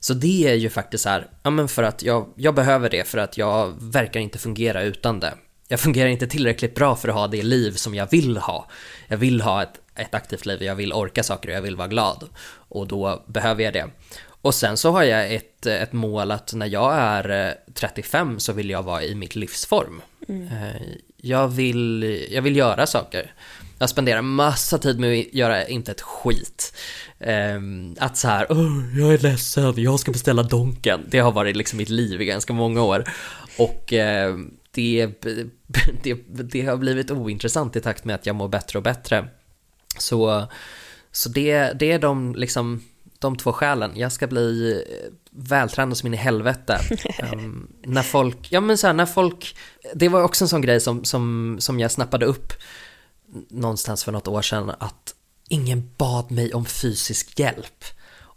Så det är ju faktiskt så här, ja men för att jag, jag behöver det för att jag verkar inte fungera utan det. Jag fungerar inte tillräckligt bra för att ha det liv som jag vill ha. Jag vill ha ett, ett aktivt liv, jag vill orka saker och jag vill vara glad. Och då behöver jag det. Och sen så har jag ett, ett mål att när jag är eh, 35 så vill jag vara i mitt livsform. Eh, Jag vill, jag vill göra saker. Jag spenderar massa tid med att göra inte ett skit. Ehm, Att så här, "Åh, jag är ledsen, jag ska beställa Donken. Det har varit liksom mitt liv i ganska många år. Och eh, det, det, det har blivit ointressant i takt med att jag mår bättre och bättre. Så, så det, det är de, liksom, de två skälen. Jag ska bli eh, vältränad som in i helvete. Ehm, när folk, ja men så här, när folk, det var också en sån grej som, som, som jag snappade upp någonstans för något år sedan att ingen bad mig om fysisk hjälp.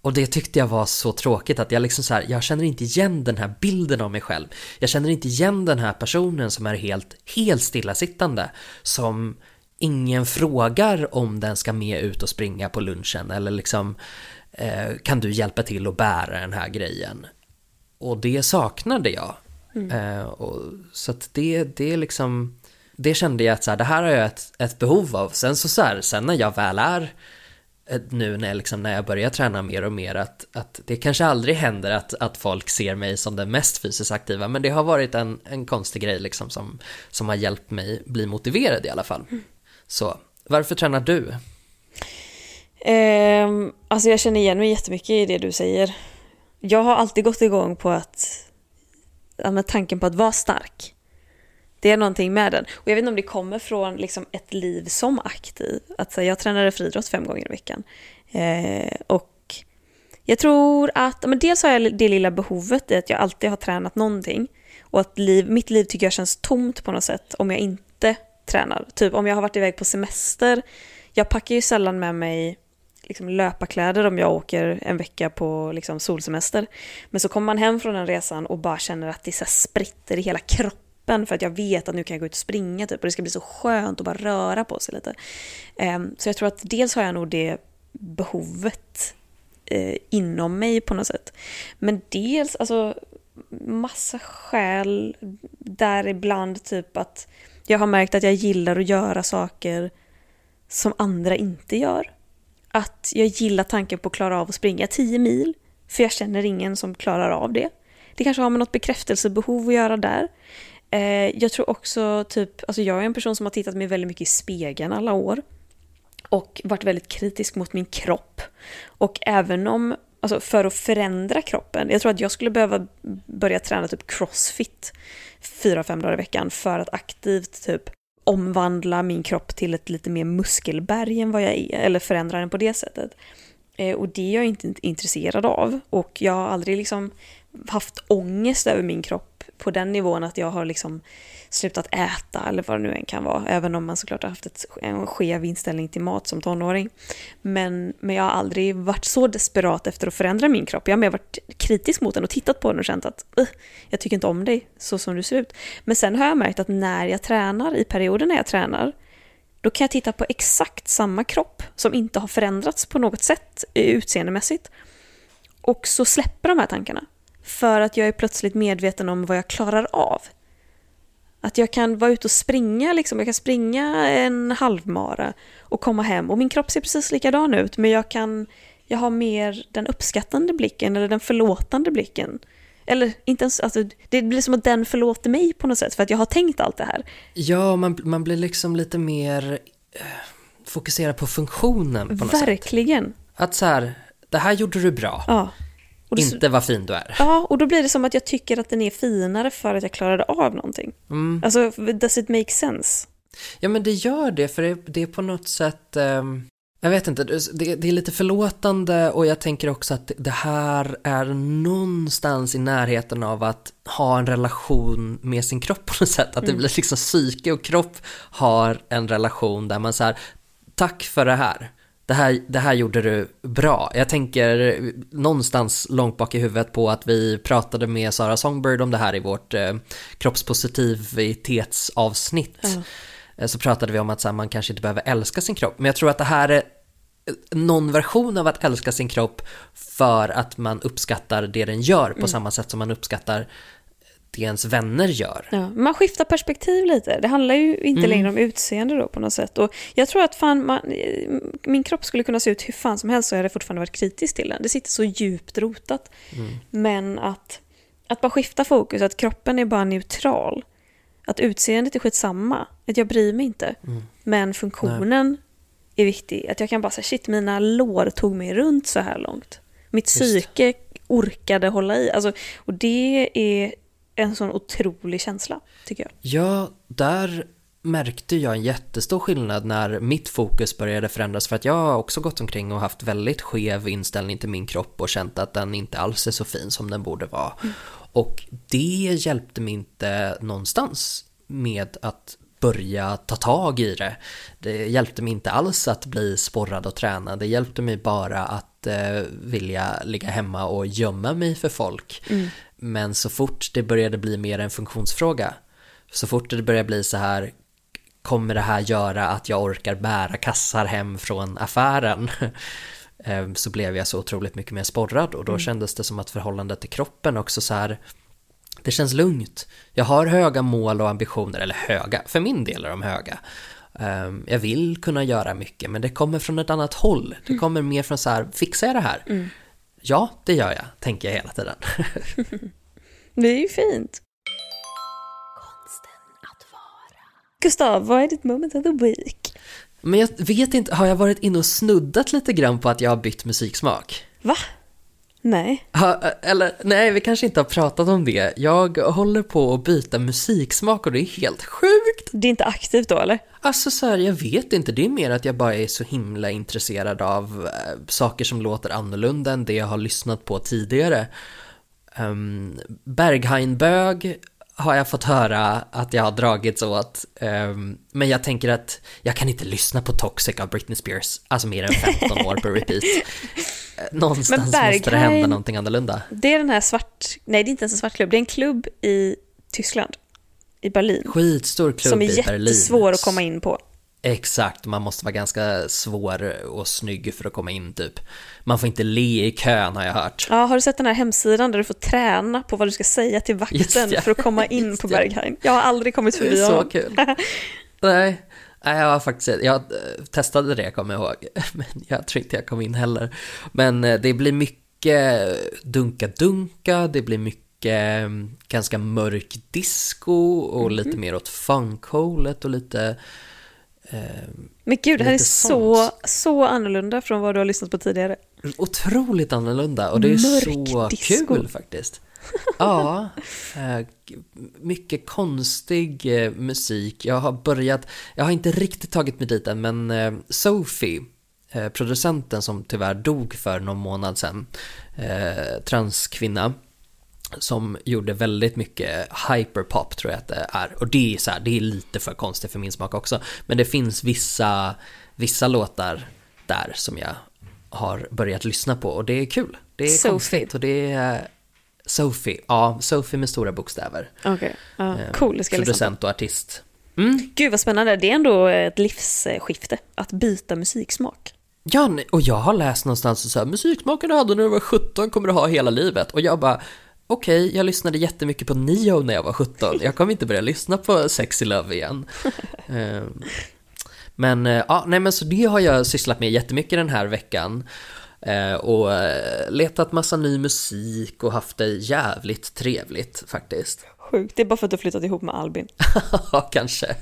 Och det tyckte jag var så tråkigt att jag liksom så här, jag känner inte igen den här bilden av mig själv. Jag känner inte igen den här personen som är helt, helt stillasittande. Som ingen frågar om den ska med ut och springa på lunchen eller liksom eh, kan du hjälpa till att bära den här grejen? Och det saknade jag. Eh, och, så att det, det är liksom, det kände jag att så här, det här har jag ett, ett behov av. Sen så, så här, sen när jag väl är eh, nu när jag, liksom, när jag börjar träna mer och mer att, att det kanske aldrig händer att, att folk ser mig som den mest fysiskt aktiva men det har varit en, en konstig grej liksom som, som har hjälpt mig bli motiverad i alla fall. Så varför tränar du? Ehm, alltså jag känner igen mig jättemycket i det du säger. Jag har alltid gått igång på att, med tanken på att vara stark. Det är någonting med den. Och jag vet inte om det kommer från liksom ett liv som aktiv. Att så, jag tränade friidrott fem gånger i veckan. Eh, och jag tror att, men dels har jag det lilla behovet i att jag alltid har tränat någonting. Och att liv, mitt liv tycker jag känns tomt på något sätt om jag inte tränar. Typ om jag har varit iväg på semester. Jag packar ju sällan med mig liksom löparkläder om jag åker en vecka på liksom solsemester. Men så kommer man hem från den resan och bara känner att det så spritter i hela kroppen för att jag vet att nu kan jag gå ut och springa typ och det ska bli så skönt att bara röra på sig lite. Ehm, så jag tror att dels har jag nog det behovet eh, inom mig på något sätt. Men dels, alltså massa skäl däribland typ att jag har märkt att jag gillar att göra saker som andra inte gör. Att jag gillar tanken på att klara av att springa 10 mil, för jag känner ingen som klarar av det. Det kanske har med något bekräftelsebehov att göra där. Eh, jag tror också typ, alltså jag är en person som har tittat mig väldigt mycket i spegeln alla år. Och varit väldigt kritisk mot min kropp. Och även om, alltså för att förändra kroppen, jag tror att jag skulle behöva börja träna typ crossfit fyra, fem dagar i veckan för att aktivt typ omvandla min kropp till ett lite mer muskelberg än vad jag är, eller förändra den på det sättet. Eh, och det är jag inte intresserad av. Och jag har aldrig liksom haft ångest över min kropp på den nivån att jag har liksom slutat äta eller vad det nu än kan vara. Även om man såklart har haft ett, en skev inställning till mat som tonåring. Men, men jag har aldrig varit så desperat efter att förändra min kropp. Jag har mer varit kritisk mot den och tittat på den och känt att uh, jag tycker inte om dig så som du ser ut. Men sen har jag märkt att när jag tränar, i perioder när jag tränar, då kan jag titta på exakt samma kropp som inte har förändrats på något sätt eh, utseendemässigt. Och så släpper de här tankarna. För att jag är plötsligt medveten om vad jag klarar av. Att jag kan vara ute och springa, liksom. jag kan springa en halvmara och komma hem och min kropp ser precis likadan ut men jag kan, jag har mer den uppskattande blicken eller den förlåtande blicken. Eller inte ens, alltså, det blir som att den förlåter mig på något sätt för att jag har tänkt allt det här. Ja, man, man blir liksom lite mer eh, fokuserad på funktionen på något Verkligen. sätt. Att så här, det här gjorde du bra. Ja. Och Inte vad fin du är. Ja, och då blir det som att jag tycker att den är finare för att jag klarade av någonting. Mm. Alltså, does it make sense? Ja, men det gör det, för det, det är på något sätt... ehm, jag vet inte, det, det är lite förlåtande och jag tänker också att det här är någonstans i närheten av att ha en relation med sin kropp på något sätt. Att det blir liksom psyke och kropp har en relation där man så här, tack för det här. Det här, det här gjorde du bra. Jag tänker någonstans långt bak i huvudet på att vi pratade med Sara Songbird om det här i vårt eh, kroppspositivitetsavsnitt. Ja. Eh, Så pratade vi om att här, man kanske inte behöver älska sin kropp. Men jag tror att det här är någon version av att älska sin kropp för att man uppskattar det den gör på samma sätt som man uppskattar ens vänner gör. Ja, man skiftar perspektiv lite. Det handlar ju inte Mm. längre om utseende då på något sätt. Och jag tror att fan, man, min kropp skulle kunna se ut hur fan som helst så jag hade fortfarande varit kritisk till den. Det sitter så djupt rotat. Men att, att bara skifta fokus, att kroppen är bara neutral. Att utseendet är skitsamma. Att jag bryr mig inte. Men funktionen är viktig. Att jag kan bara säga shit, mina lår tog mig runt så här långt. Mitt Just. psyke orkade hålla i. Alltså, och det är en sån otrolig känsla, tycker jag. Ja, där märkte jag en jättestor skillnad när mitt fokus började förändras för att jag har också gått omkring och haft väldigt skev inställning till min kropp och känt att den inte alls är så fin som den borde vara. Och det hjälpte mig inte någonstans med att börja ta tag i det. Det hjälpte mig inte alls att bli sporrad och träna. Det hjälpte mig bara att eh, vilja ligga hemma och gömma mig för folk. Men så fort det började bli mer en funktionsfråga, så fort det började bli så här, kommer det här göra att jag orkar bära kassar hem från affären? Eh, så blev jag så otroligt mycket mer sporrad och då kändes det som att förhållandet till kroppen också så här, det känns lugnt. Jag har höga mål och ambitioner, eller höga, för min del är de höga. Ehm, Jag vill kunna göra mycket, men det kommer från ett annat håll. Det kommer mer från så här, fixar jag det här? Ja, det gör jag, tänker jag hela tiden. Det är ju fint. Gustav, vad är ditt moment of the week? Men jag vet inte, har jag varit inne och snuddat lite grann på att jag har bytt musiksmak? Va? Nej. Ha, eller nej, vi kanske inte har pratat om det. Jag håller på att byta musiksmak och det är helt sjukt. Det är inte aktivt då eller? Alltså så här, jag vet inte, det är mer att jag bara är så himla intresserad av eh, saker som låter annorlunda än det jag har lyssnat på tidigare. Um, Bergheinbög har jag fått höra att jag har dragits åt, ehm, men jag tänker att jag kan inte lyssna på Toxic av Britney Spears, alltså mer än 15 år på repeat. Eh, Någonstans måste det hända någonting annorlunda. Det är den här svart... Nej, det är inte ens en svart klubb. Det är en klubb i Tyskland. I Berlin. Skitstor klubb som är i Berlin. jättesvår att komma in på. Exakt, man måste vara ganska svår och snygg för att komma in typ. Man får inte le i kön har jag hört. Ja, har du sett den här hemsidan där du får träna på vad du ska säga till vakten ja. för att komma in Just på. Berghain? Jag har aldrig kommit Det förbi är så honom. kul. Nej, nej, jag har faktiskt, jag eh, testade det kommer jag ihåg, men jag tror inte jag kom in heller. Men eh, det blir mycket dunka-dunka, det blir mycket eh, ganska mörk disco och Mhm. lite mer åt funkhålet och lite eh, Men gud, det här är så, så annorlunda från vad du har lyssnat på tidigare. otroligt annorlunda och det är Mörk så disco. kul faktiskt. Ja, eh, mycket konstig eh, musik. Jag har börjat, jag har inte riktigt tagit mig dit än, men eh, Sophie producenten som tyvärr dog för någon månad sedan, transkvinna, som gjorde väldigt mycket hyperpop tror jag att det är. Och det är så här, det är lite för konstigt för min smak också. Men det finns vissa, vissa låtar där som jag har börjat lyssna på och det är kul. Det är Sophie. konstigt och det är Sophie, ja, Sophie med stora bokstäver. Okej, ja, Eh, cool. Ska. Producent och artist. Mm. Gud vad spännande. Det är ändå ett livsskifte att byta musiksmak. Ja, och jag har läst någonstans så här, musiksmaken du hade när du var 17 kommer du ha hela livet. Och jag bara, okej, jag lyssnade jättemycket på Neo när jag var 17. Jag kommer inte börja lyssna på Sexy Love igen. Ehm, men eh, ja, nej men så det har jag sysslat med jättemycket den här veckan. Eh, och eh, letat massa ny musik och haft det jävligt trevligt faktiskt. Sjukt. Det är bara för att du flyttat ihop med Albin. Ja, kanske.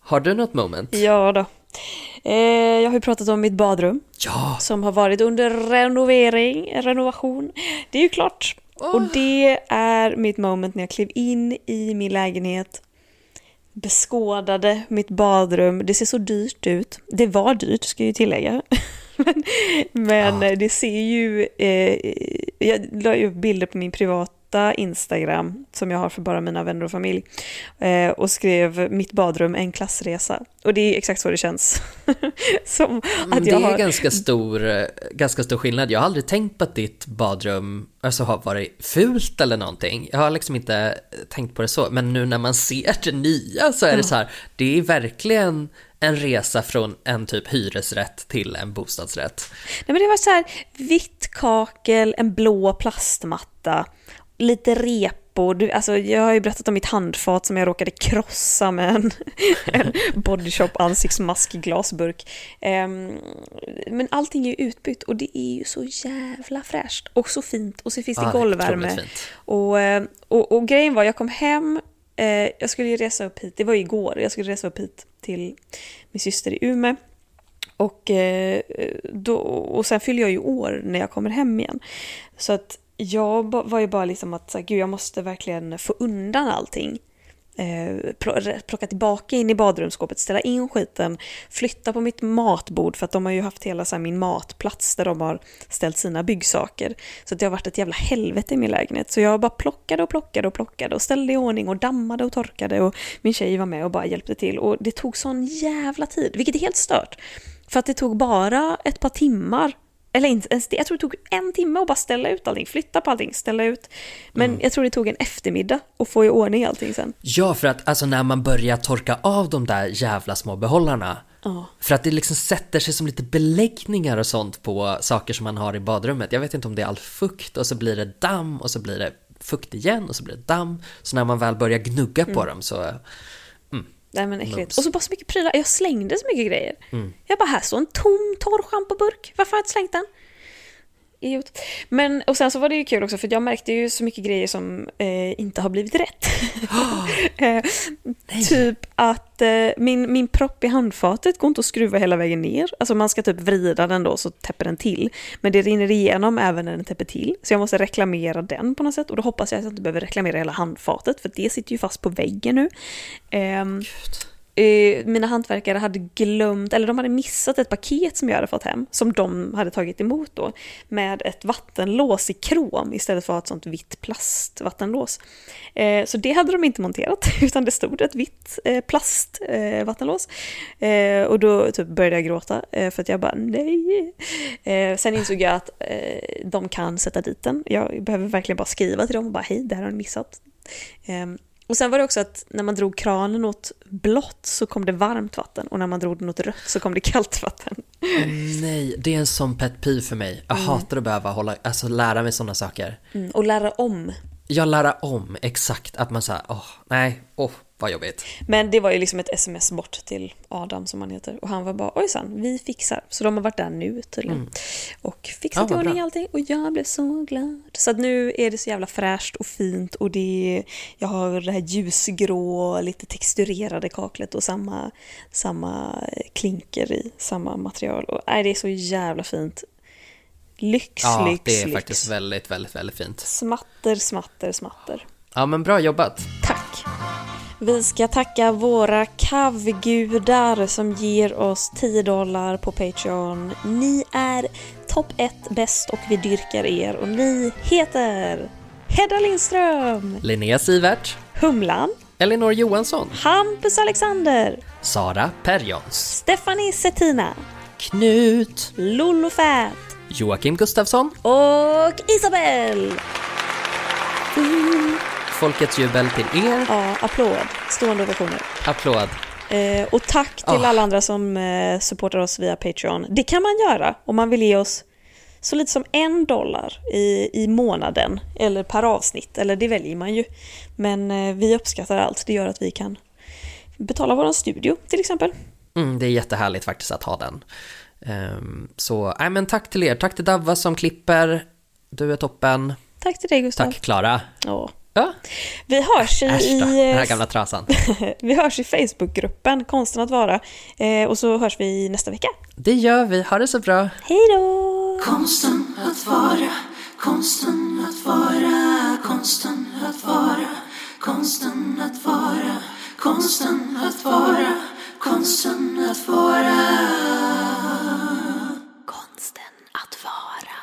Har du något moment? Ja då. Eh, jag har ju pratat om mitt badrum Ja, som har varit under renovering, renovation. Det är ju klart. Och det är mitt moment när jag klev in i min lägenhet, beskådade mitt badrum. Det ser så dyrt ut. Det var dyrt, ska jag ju tillägga. men men Ja. det ser ju... Eh, jag la ju upp bilder på min privata Instagram som jag har för bara mina vänner och familj eh, och skrev mitt badrum en klassresa. Och det är exakt så det känns. som Men att det jag är har... ganska stor, eh, ganska stor skillnad. Jag har aldrig tänkt på att ditt badrum alltså, har varit fult eller någonting. Jag har liksom inte tänkt på det så. Men nu när man ser det nya så är det så här, det är verkligen en resa från en typ hyresrätt till en bostadsrätt. Nej men det var så här vitt kakel, en blå plastmatta, lite repor. Du, alltså jag har ju berättat om mitt handfat som jag råkade krossa med en, en Body Shop ansiktsmask glasburk. Ehm, men allting är ju utbytt och det är ju så jävla fräscht och så fint och så finns det Ja, golvvärme. Och, eh, och, och grejen var, jag kom hem, eh, jag skulle ju resa upp hit, det var igår, jag skulle resa upp hit till min syster i Umeå. Och, eh, då, och sen fyller jag ju år när jag kommer hem igen. Så att jag var ju bara liksom att så här, gud, jag måste verkligen få undan allting. Eh, plocka tillbaka in i badrumsskåpet, ställa in skiten, flytta på mitt matbord för att de har ju haft hela så här, min matplats där de har ställt sina byggsaker. Så att det har varit ett jävla helvete i min lägenhet. Så jag bara plockade och plockade och plockade och ställde i ordning och dammade och torkade och min tjej var med och bara hjälpte till. Och det tog sån jävla tid, vilket är helt stört. För att det tog bara ett par timmar eller inte ens det, jag tror det tog en timme att bara ställa ut allting, flytta på allting, ställa ut. Men jag tror det tog en eftermiddag att få i ordning allting sen. Ja, för att alltså när man börjar torka av de där jävla små behållarna. Ja. För att det liksom sätter sig som lite beläggningar och sånt på saker som man har i badrummet. Jag vet inte om det är all fukt och så blir det damm och så blir det fukt igen och så blir det damm. Så när man väl börjar gnugga på dem så... Nej men äckligt. Mums. Och så bara så mycket prylar, jag slängde så mycket grejer. Jag bara, här står en tom torr schampoburk, varför har jag inte slängt den? Idiot. Men, och sen så var det ju kul också för jag märkte ju så mycket grejer som eh, inte har blivit rätt. eh, typ att eh, min, min propp i handfatet går inte att skruva hela vägen ner. Alltså man ska typ vrida den då så täpper den till. Men det rinner igenom även när den täpper till. Så jag måste reklamera den på något sätt. Och då hoppas jag att jag inte behöver reklamera hela handfatet för det sitter ju fast på väggen nu. Ehm, Uh, mina hantverkare hade glömt, eller de hade missat ett paket som jag hade fått hem, som de hade tagit emot då, med ett vattenlås i krom istället för ett sånt vitt plastvattenlås. Uh, så det hade de inte monterat, utan det stod ett vitt uh, plastvattenlås. Och då typ började jag gråta, för att jag bara nej. Sen insåg jag att de kan sätta dit den. Jag behöver verkligen bara skriva till dem och bara hej, det här har ni missat. Ehm, och sen var det också att när man drog kranen åt blått så kom det varmt vatten och när man drog den åt rött så kom det kallt vatten. Åh, nej, det är en sån pet peeve för mig. Jag hatar att behöva hålla, alltså lära mig sådana saker. Mm, och lära om. Jag lära om exakt att man säger, åh, nej, åh, vad jobbigt. Men det var ju liksom ett sms bort till Adam som han heter och han var bara ojsan, vi fixar. Så de har varit där nu tydligen. Och fixat Ja, i ordning allting och jag blev så glad. Så att nu är det så jävla fräscht och fint och det jag har det här ljusgrå, lite texturerade kaklet och samma, samma klinker i samma material. Och, nej, det är så jävla fint. Lyx, Ja, lyx, det är lyx. faktiskt väldigt, väldigt, väldigt fint. Smatter, smatter, smatter. Ja, men bra jobbat. Tack. Vi ska tacka våra kavgudar som ger oss 10 dollar på Patreon. Ni är topp 1 bäst och vi dyrkar er och ni heter Hedda Lindström, Linnea Sivert, Humlan, Elinor Johansson, Hampus Alexander, Sara Perjons, Stephanie Settina, Knut, Lollo Fät Joakim Gustafsson, och Isabel! Folkets jubel till er. Ja, applåd. Stående ovationer. Applåd. Eh, och tack till Ah. alla andra som eh, supportar oss via Patreon. Det kan man göra om man vill ge oss så lite som en dollar i, i månaden eller per avsnitt, eller det väljer man ju. Men eh, vi uppskattar allt, det gör att vi kan betala vår studio till exempel. Mm, det är jättehärligt faktiskt att ha den. Ehm, så, nej men tack till er. Tack till Davva som klipper. Du är toppen. Tack till dig Gustav. Tack Klara. Ja. Ja, Vi hörs i, äsch då, den i, här gamla trasan. vi hörs i Facebookgruppen Konsten att vara eh, och så hörs vi nästa vecka. Det gör vi. Ha det så bra. Hej då! Konsten att vara, konsten att vara, konsten att vara, konsten att vara, konsten att vara, konsten att vara. Konsten att vara.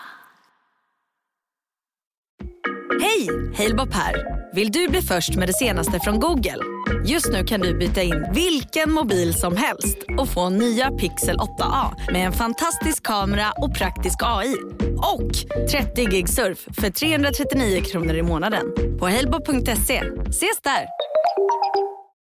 Hej! Halebop här. Vill du bli först med det senaste från Google? Just nu kan du byta in vilken mobil som helst och få nya Pixel 8A med en fantastisk kamera och praktisk AI. Och 30 gig surf för 339 kronor i månaden på halebop.se. Ses där!